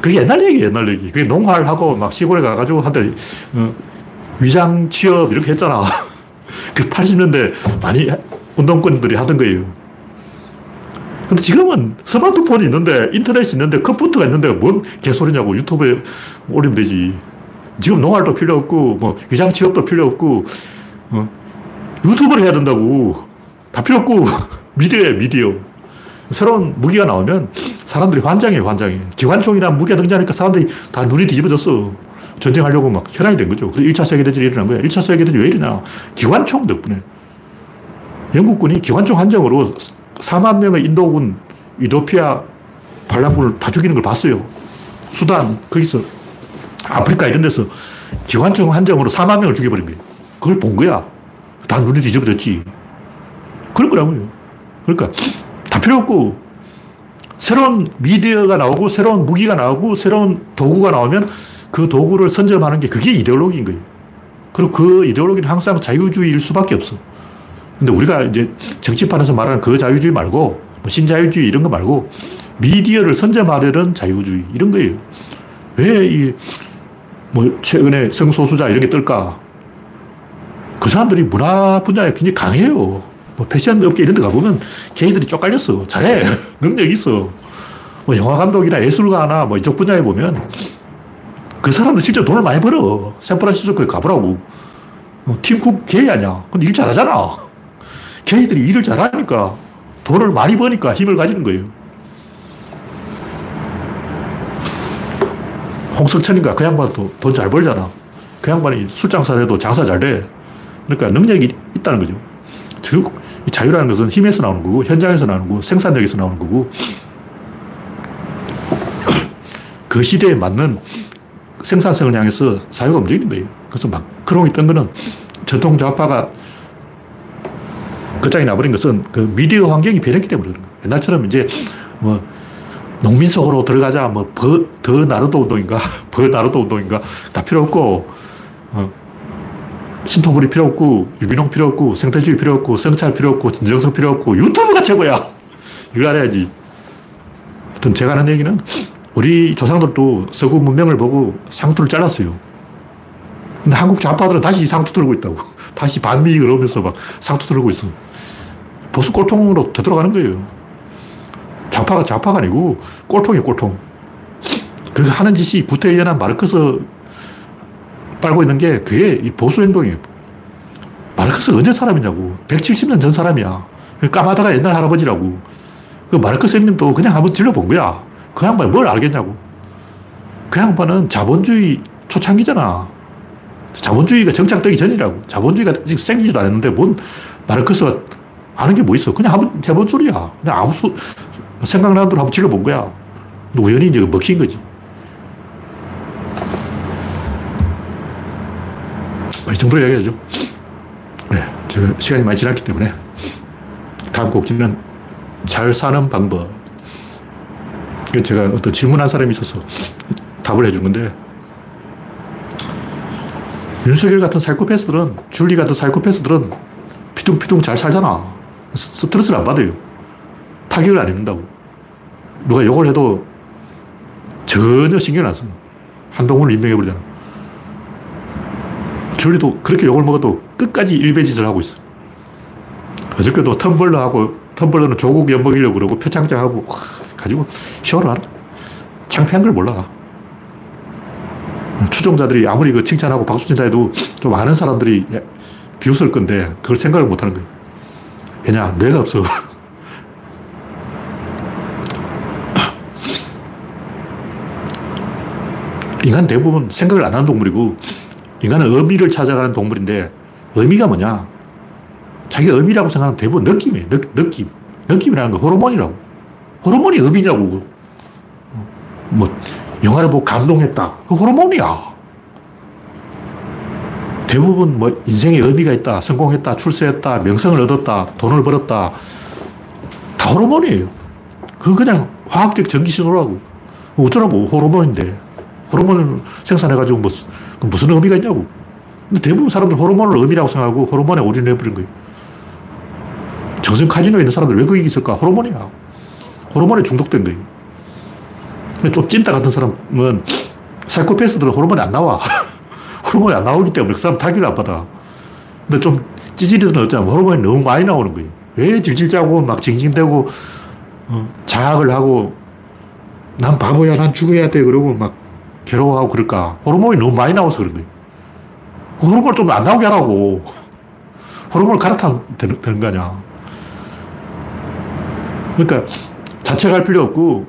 그게 옛날 얘기 옛날 얘기. 그게 농활 하고 막 시골에 가가지고 한때 어, 위장 취업 이렇게 했잖아. 그 80년대 많이 운동권들이 하던 거예요. 근데 지금은 스마트폰이 있는데, 인터넷이 있는데, 컴퓨터가 있는데, 뭔 개소리냐고 유튜브에 올리면 되지. 지금 농활도 필요 없고, 뭐, 위장 취업도 필요 없고, 어, 유튜브를 해야 된다고. 다 필요 없고, 미디어야, 미디어. 새로운 무기가 나오면 사람들이 환장해요, 환장해. 기관총이나 무기가 등장하니까 사람들이 다 눈이 뒤집어졌어. 전쟁하려고 막 혈안이 된 거죠. 그래서 1차 세계대전이 일어난 거야. 1차 세계대전이 왜 이러냐. 기관총 덕분에. 영국군이 기관총 한정으로 4만 명의 인도군, 이도피아 반란군을 다 죽이는 걸 봤어요. 수단, 거기서 아프리카 이런 데서 기관총 한정으로 4만 명을 죽여버린 거예요. 그걸 본 거야. 다 눈이 뒤집어졌지. 그런 거라고요. 그러니까 다 필요 없고 새로운 미디어가 나오고 새로운 무기가 나오고 새로운 도구가 나오면 그 도구를 선점하는 게 그게 이데올로기인 거예요. 그리고 그 이데올로기는 항상 자유주의일 수밖에 없어. 근데 우리가 이제 정치판에서 말하는 그 자유주의 말고 뭐 신자유주의 이런 거 말고 미디어를 선점하려는 자유주의 이런 거예요. 왜 이 뭐 최근에 성소수자 이런 게 뜰까? 그 사람들이 문화 분야에 굉장히 강해요. 뭐 패션 업계 이런 데 가보면 걔들이 쪽갈렸어. 잘해. 능력 있어. 뭐 영화 감독이나 예술가나 뭐 이쪽 분야에 보면 그 사람들 실제 돈을 많이 벌어. 샌프란시스코에 가보라고. 어, 팀쿡 걔 아니야. 근데 일 잘하잖아. 걔들이 일을 잘하니까 돈을 많이 버니까 힘을 가지는 거예요. 홍석천인가 그 양반도 돈 잘 벌잖아. 그 양반이 술장사 해도 장사 잘 돼. 그러니까 능력이 있다는 거죠. 즉, 자유라는 것은 힘에서 나오는 거고, 현장에서 나오는 거고, 생산력에서 나오는 거고, 그 시대에 맞는 생산성을 향해서 사회가 움직이는 거예요. 그래서 마크롱이 뜬 거는 전통 좌파가 끝장이 나버린 것은 그 미디어 환경이 변했기 때문에 그런 거예요. 옛날처럼 이제 뭐 농민 속으로 들어가자 뭐 버, 더 나르도 운동인가 버 나르도 운동인가 다 필요 없고 어, 신통물이 필요 없고 유기농 필요 없고 생태주의 필요 없고 성찰 필요 없고 진정성 필요 없고 유튜브가 최고야 이걸 알아야지 하여튼 제가 하는 얘기는 우리 조상들도 서구 문명을 보고 상투를 잘랐어요. 근데 한국 좌파들은 다시 상투 들고 있다고. 다시 반미 그러면서 막 상투 들고 있어. 보수 꼴통으로 되돌아가는 거예요. 좌파가 좌파가 아니고 꼴통이에요, 꼴통. 그 하는 짓이 구태연한 마르크스 빨고 있는 게 그게 보수 행동이에요. 마르크스가 언제 사람이냐고. 170년 전 사람이야. 그 까마다가 옛날 할아버지라고. 그 마르크스 형님도 그냥 한번 질러본 거야. 그 양반이 뭘 알겠냐고. 그 양반은 자본주의 초창기잖아. 자본주의가 정착되기 전이라고. 자본주의가 생기지도 않았는데 뭔 마르크스가 아는 게 뭐 있어. 그냥 한번 해본 소리야. 그냥 아무 수, 생각나는 대로 한번 질러본 거야. 우연히 이제 먹힌 거지. 이 정도로 얘기하죠. 네, 제가 시간이 많이 지났기 때문에 다음 곡지는 잘 사는 방법. 제가 어떤 질문한 사람이 있어서 답을 해준 건데, 윤석열 같은 사이코패스들은, 줄리 같은 사이코패스들은 피둥피둥 잘 살잖아. 스트레스를 안 받아요. 타격을 안 입는다고. 누가 욕을 해도 전혀 신경 안 써. 한동훈을 임명해버리잖아. 줄리도 그렇게 욕을 먹어도 끝까지 일배짓을 하고 있어. 어저께도 텀블러하고, 텀블러는 조국 엿먹이려고 그러고 표창장하고, 가지고 쇼를 하는 창피한 걸 몰라. 추종자들이 아무리 그 칭찬하고 박수 친다 해도 좀 아는 사람들이 비웃을 건데 그걸 생각을 못 하는 거예요. 왜냐? 뇌가 없어. 인간 대부분 생각을 안 하는 동물이고 인간은 의미를 찾아가는 동물인데 의미가 뭐냐? 자기 의미라고 생각하는 대부분 느낌이에요. 느, 느낌. 느낌이라는 거 호르몬이라고. 호르몬이 의미냐고. 뭐, 영화를 보고 감동했다. 그 호르몬이야. 대부분 뭐, 인생에 의미가 있다. 성공했다. 출세했다. 명성을 얻었다. 돈을 벌었다. 다 호르몬이에요. 그건 그냥 화학적 전기신호라고. 어쩌라고 호르몬인데. 호르몬을 생산해가지고 뭐, 무슨 의미가 있냐고. 근데 대부분 사람들 호르몬을 의미라고 생각하고 호르몬에 올인해버린 거예요. 정신 카지노에 있는 사람들 왜 거기 있을까? 호르몬이야. 호르몬에 중독된 거예요. 좀 찐따 같은 사람은 사이코패스들은 호르몬이 안 나와. 호르몬이 안 나오기 때문에 그 사람 타격을 안 받아. 근데 좀 찌질이들은 어쩌면 호르몬이 너무 많이 나오는 거예요. 왜 질질 짜고 막 징징대고 어, 자학을 하고 난 바보야, 난 죽어야 돼. 그러고 막 괴로워하고 그럴까. 호르몬이 너무 많이 나와서 그런 거예요. 호르몬을 좀안 나오게 하라고. 호르몬을 갈아타면 되는, 되는 거 아니야. 그러니까 자책할 필요 없고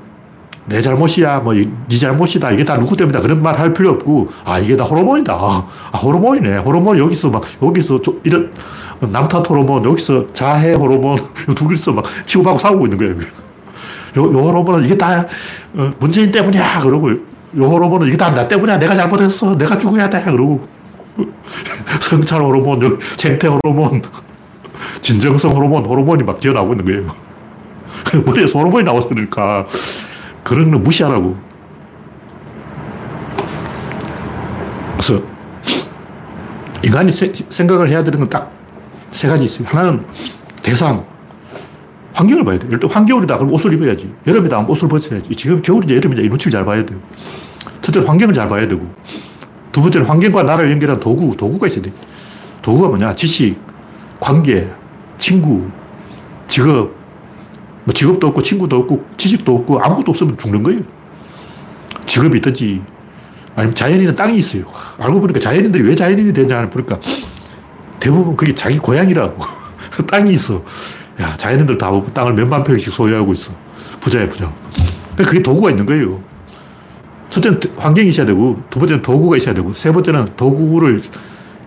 내 잘못이야, 뭐, 네 잘못이다, 이게 다 누구 때문이다, 그런 말 할 필요 없고, 아, 이게 다 호르몬이다. 아, 호르몬이네. 호르몬 여기서 막, 여기서 이런, 남탓 호르몬, 여기서 자해 호르몬, 두 개서 막 치고받고 싸우고 있는 거예요. 요, 요 호르몬은 이게 다 어, 문재인 때문이야. 그러고, 요 호르몬은 이게 다 나 때문이야. 내가 잘못했어. 내가 죽어야 돼. 그러고, 성찰 호르몬, 생태 호르몬, 진정성 호르몬, 호르몬이 막 기어나오고 있는 거예요. 머리에서 호르몬이 나와서 그러니까, 그런 거 무시하라고. 그래서, 인간이 세, 생각을 해야 되는 건 딱 세 가지 있어요. 하나는 대상, 환경을 봐야 돼. 일단 환겨울이다. 그럼 옷을 입어야지. 여름이다. 그럼 옷을 벗어야지. 지금 겨울이냐 여름이냐 이 눈치를 잘 봐야 돼요. 첫째는 환경을 잘 봐야 되고. 두 번째는 환경과 나를 연결한 도구, 도구가 있어야 돼. 도구가 뭐냐? 지식, 관계, 친구, 직업. 뭐 직업도 없고 친구도 없고 지식도 없고 아무것도 없으면 죽는 거예요. 직업이 있든지 아니면 자연인은 땅이 있어요. 알고 보니까 자연인들이 왜 자연인이 되냐 보니까 대부분 그게 자기 고향이라고. 땅이 있어. 야, 자연인들 다 땅을 몇만 평씩 소유하고 있어. 부자야, 부자. 그게 도구가 있는 거예요. 첫째는 환경이 있어야 되고, 두 번째는 도구가 있어야 되고, 세 번째는 도구를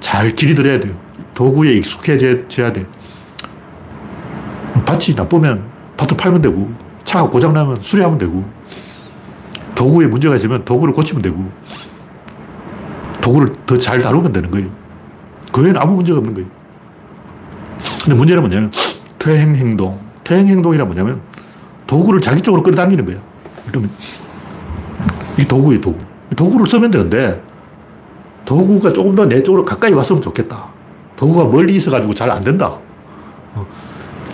잘 길이들여야 돼요. 도구에 익숙해져야 돼. 밭이 나쁘면 밭을 팔면 되고, 차가 고장나면 수리하면 되고, 도구에 문제가 있으면 도구를 고치면 되고, 도구를 더 잘 다루면 되는 거예요. 그 외에는 아무 문제가 없는 거예요. 근데 문제는 뭐냐면, 퇴행 행동. 퇴행 행동이란 뭐냐면 도구를 자기 쪽으로 끌어당기는 거야. 그러면 이 도구의 도구. 도구를 쓰면 되는데 도구가 조금 더 내 쪽으로 가까이 왔으면 좋겠다. 도구가 멀리 있어가지고 잘 안 된다.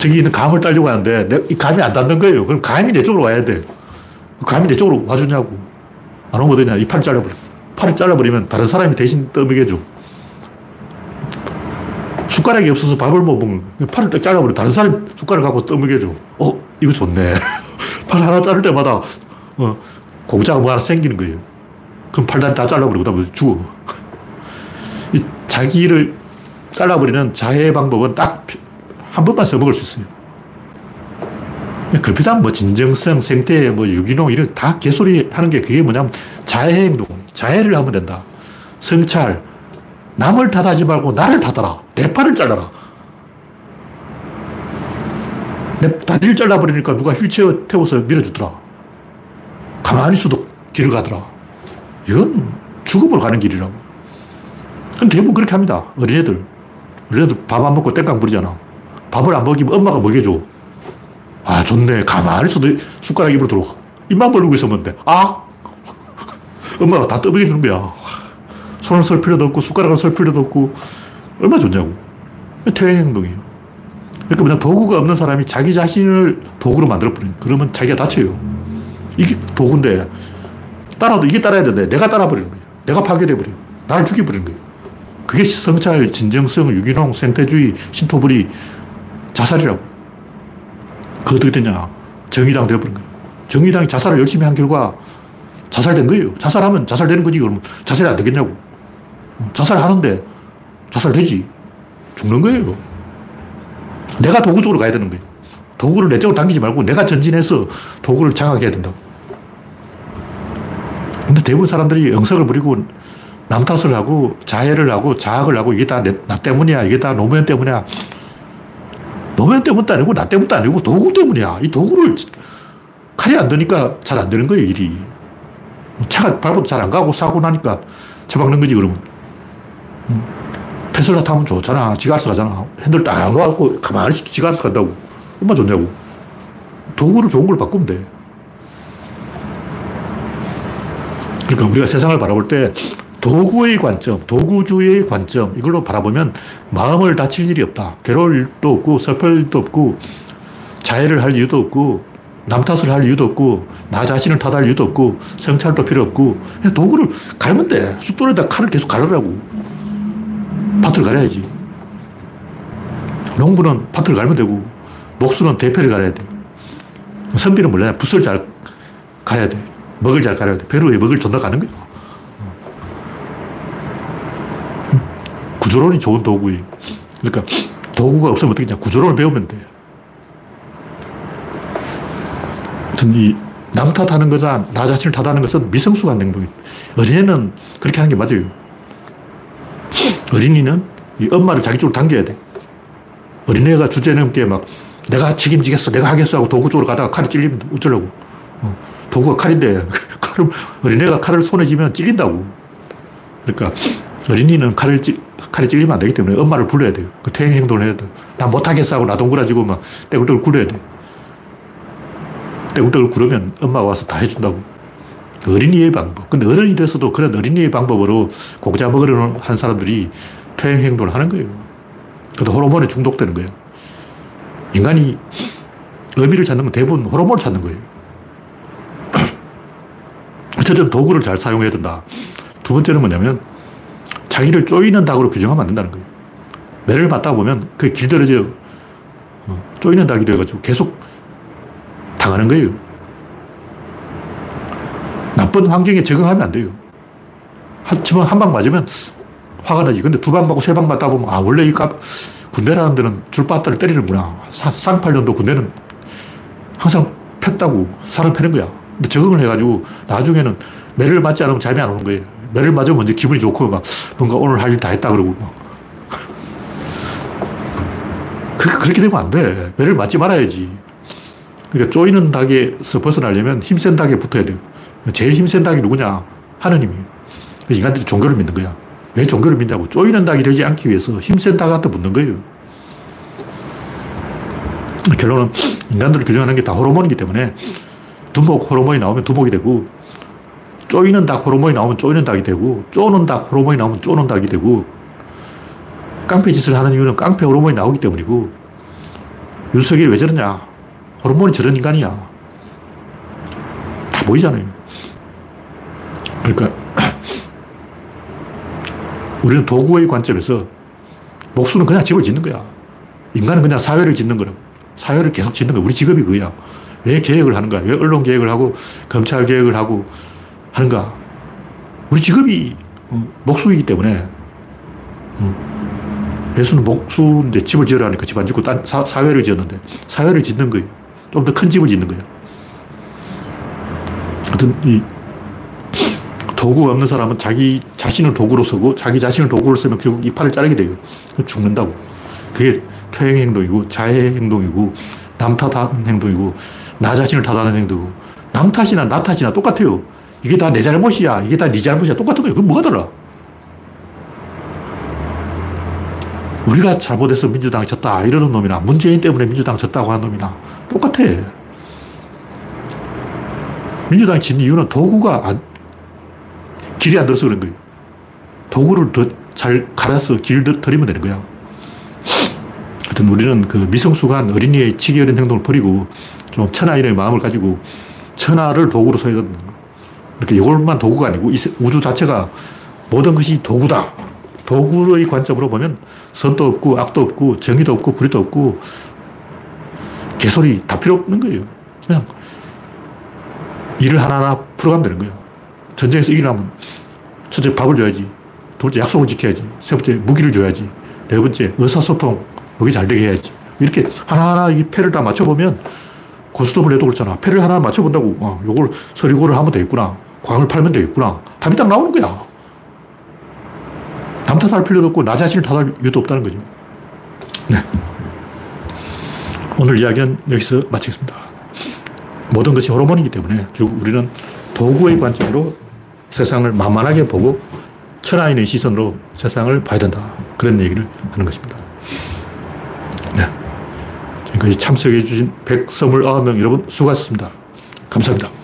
어. 저기 있는 감을 따려고 하는데 내, 이 감이 안 닿는 거예요. 그럼 감이 내 쪽으로 와야 돼. 감이 내 쪽으로 와주냐고. 안 오면 되냐. 이 팔을 잘라버려. 팔을 잘라버리면 다른 사람이 대신 떠먹여줘. 숟가락이 없어서 밥을 못 먹는 팔을 딱 잘라버려. 다른 사람 숟가락 갖고 떠먹여줘. 어, 이거 좋네. 팔 하나 자를 때마다, 어, 공짜가 뭐 하나 생기는 거예요. 그럼 팔다리 다 잘라버리고, 그 다음에 죽어. 이 자기를 잘라버리는 자해 방법은 딱 한 번만 써먹을 수 있어요. 글피담 뭐 진정성, 생태, 뭐 유기농 이런 다 개소리 하는 게 그게 뭐냐면 자해 행동, 자해를 하면 된다. 성찰, 남을 탓하지 말고 나를 탓하라. 내 팔을 잘라라. 내 다리를 잘라버리니까 누가 휠체어 태워서 밀어주더라. 가만히 있어도 길을 가더라. 이건 죽음을 가는 길이라고. 근데 대부분 그렇게 합니다. 어린애들. 어린애들 밥 안 먹고 땡깡 부리잖아. 밥을 안 먹이면 엄마가 먹여줘. 아, 좋네. 가만히 있어도 숟가락 입으로 들어가. 입만 벌리고 있으면 돼. 아! 엄마가 다 떠먹여주는 거야. 손을 쓸 필요도 없고, 숟가락을 쓸 필요도 없고, 얼마나 좋냐고. 퇴행 행동이에요. 그러니까 그냥 도구가 없는 사람이 자기 자신을 도구로 만들어버리는 그러면 자기가 다쳐요. 이게 도구인데, 따라도 이게 따라야 되는데, 내가 따라버리는 거예요. 내가 파괴돼버려요. 나를 죽여버리는 거예요. 그게 성찰, 진정성, 유기농, 생태주의, 신토불이, 자살이라고. 그 어떻게 되냐. 정의당 되어버린 거예요. 정의당이 자살을 열심히 한 결과 자살된 거예요. 자살하면 자살되는 거지. 그러면 자살이 안 되겠냐고. 자살하는데 자살되지. 죽는 거예요. 내가 도구 쪽으로 가야 되는 거예요. 도구를 내 쪽으로 당기지 말고 내가 전진해서 도구를 장악해야 된다. 근데 대부분 사람들이 영석을 부리고 남 탓을 하고 자해를 하고 자학을 하고 이게 다 나 때문이야. 이게 다 노무현 때문이야. 노무현 때문도 아니고 나 때문도 아니고 도구 때문이야. 이 도구를 칼이 안 되니까 잘 안 되는 거예요, 일이. 차가 밟아도 잘 안 가고 사고 나니까 처박는 거지, 그러면. 테슬라 타면 좋잖아. 지가 알아서 가잖아. 핸들 딱 놓고 가만히 있어도 지가 알아서 간다고. 얼마나 좋냐고. 도구를 좋은 걸 바꾸면 돼. 그러니까 우리가 세상을 바라볼 때 도구의 관점, 도구주의 관점, 이걸로 바라보면 마음을 다칠 일이 없다. 괴로울 일도 없고, 슬플 일도 없고, 자해를 할 이유도 없고, 남 탓을 할 이유도 없고, 나 자신을 탓할 이유도 없고, 성찰도 필요 없고, 도구를 갈면 돼. 숫돌에다 칼을 계속 갈으라고. 밭을 갈아야지. 농부는 밭을 갈면 되고, 목수는 대패를 가려야 돼. 선비는 몰라요. 붓을 잘 가려야 돼. 먹을 잘 가려야 돼. 배로에 먹을 존나 가는 거예 구조론이 좋은 도구예요. 그러니까 도구가 없으면 어떻게 냐 구조론을 배우면 돼. 하여튼 이 남 탓하는 거자 나 자신을 탓하는 것은 미성숙한 행동이에요. 어린애는 그렇게 하는 게 맞아요. 어린이는 이 엄마를 자기 쪽으로 당겨야 돼. 어린애가 주제 넘게 막 내가 책임지겠어, 내가 하겠어 하고 도구 쪽으로 가다가 칼이 찔리면 어쩌려고. 어, 도구가 칼인데 칼을, 어린애가 칼을 손에 쥐면 찔린다고. 그러니까 어린이는 칼을 찌, 칼이 찔리면 안 되기 때문에 엄마를 불러야 돼요. 그 퇴행 행동을 해야 돼. 나 못하겠어 하고 나 동그라지고 막 떼굴떼굴 굴려야 돼. 떼굴떼굴 구르면 엄마가 와서 다 해준다고. 어린이의 방법. 근데 어른이 돼서도 그런 어린이의 방법으로 공자 먹으려는 한 사람들이 퇴행 행동을 하는 거예요. 그래도 호르몬에 중독되는 거예요. 인간이 의미를 찾는 건 대부분 호르몬을 찾는 거예요. 어쨌든 도구를 잘 사용해야 된다. 두 번째는 뭐냐면 자기를 쪼이는 닭으로 규정하면 안 된다는 거예요. 매를 맞다 보면 그게 길들여져요. 어, 쪼이는 닭이 돼가지고 계속 당하는 거예요. 나쁜 환경에 적응하면 안 돼요. 하지만 한 방 맞으면 화가 나지. 근데 두 방 맞고 세 방 맞다 보면, 아, 원래 이 값, 군대라는 데는 줄바따를 때리는구나. 쌍팔년도 군대는 항상 폈다고 살을 패는 거야. 근데 적응을 해가지고 나중에는 매를 맞지 않으면 잠이 안 오는 거예요. 매를 맞으면 먼저 기분이 좋고 막 뭔가 오늘 할 일 다 했다 그러고 막. 그 렇게 되면 안 돼. 매를 맞지 말아야지. 그러니까 쪼이는 닭에서 벗어나려면 힘센 닭에 붙어야 돼요. 제일 힘센 닭이 누구냐? 하느님이에요. 인간들이 종교를 믿는 거야. 왜 종교를 믿냐고. 쪼이는 닭이 되지 않기 위해서 힘센 닭한테 붙는 거예요. 결론은 인간들을 규정하는 게 다 호르몬이기 때문에 두목 호르몬이 나오면 두목이 되고 쪼이는 닭 호르몬이 나오면 쪼이는 닭이 되고 쪼는 닭 호르몬이 나오면 쪼는 닭이 되고 깡패 짓을 하는 이유는 깡패 호르몬이 나오기 때문이고 윤석열이 왜 저러냐 호르몬이 저런 인간이야 다 보이잖아요 그러니까 우리는 도구의 관점에서 목수는 그냥 집을 짓는 거야. 인간은 그냥 사회를 짓는 거라고. 사회를 계속 짓는 거야. 우리 직업이 그거야. 왜 계획을 하는가? 왜 언론 계획을 하고 검찰 계획을 하고 하는가? 우리 직업이 어, 목수이기 때문에 어, 예수는 목수인데 집을 지으라니까 집 안 짓고 딴 사, 사회를 지었는데 사회를 짓는 거예요. 좀 더 큰 집을 짓는 거예요. 하여튼 이 도구가 없는 사람은 자기 자신을 도구로 쓰고 자기 자신을 도구로 쓰면 결국 이팔을 자르게 돼요. 죽는다고. 그게 퇴행 행동이고 자해 행동이고 남 탓하는 행동이고 나 자신을 탓하는 행동이고 남 탓이나 나 탓이나 똑같아요. 이게 다 내 잘못이야. 이게 다 네 잘못이야. 똑같은 거예요. 그게 뭐가 달라? 우리가 잘못해서 민주당이 졌다 이러는 놈이나 문재인 때문에 민주당 졌다고 하는 놈이나 똑같아. 민주당이 진 이유는 도구가 안, 길이 안 들어서 그런 거예요. 도구를 더 잘 갈아서 길 들이면 되는 거야. 하여튼 우리는 그 미성숙한 어린이의 치기 어린 행동을 버리고 좀 천하 인의 마음을 가지고 천하를 도구로 된다. 그 러니까 이걸만 도구가 아니고 우주 자체가 모든 것이 도구다. 도구의 관점으로 보면 선도 없고 악도 없고 정의도 없고 불의도 없고 개소리 다 필요 없는 거예요. 그냥 일을 하나하나 풀어가면 되는 거예요. 전쟁에서 이기려면 첫째 밥을 줘야지. 두 번째 약속을 지켜야지. 세 번째 무기를 줘야지. 네 번째 의사소통 여기 잘 되게 해야지. 이렇게 하나하나 이 패를 다 맞춰보면 고스톱을 해도 그렇잖아. 패를 하나 맞춰본다고. 어, 요걸 서리고를 하면 되겠구나. 광을 팔면 되겠구나. 답이 딱 나오는 거야. 남 탓할 필요도 없고 나 자신을 탓할 이유도 없다는 거죠. 네. 오늘 이야기는 여기서 마치겠습니다. 모든 것이 호르몬이기 때문에 결국 우리는 도구의 관점으로 세상을 만만하게 보고 천하인의 시선으로 세상을 봐야 된다. 그런 얘기를 하는 것입니다. 네. 지금까지 참석해 주신 129명 여러분 수고하셨습니다. 감사합니다.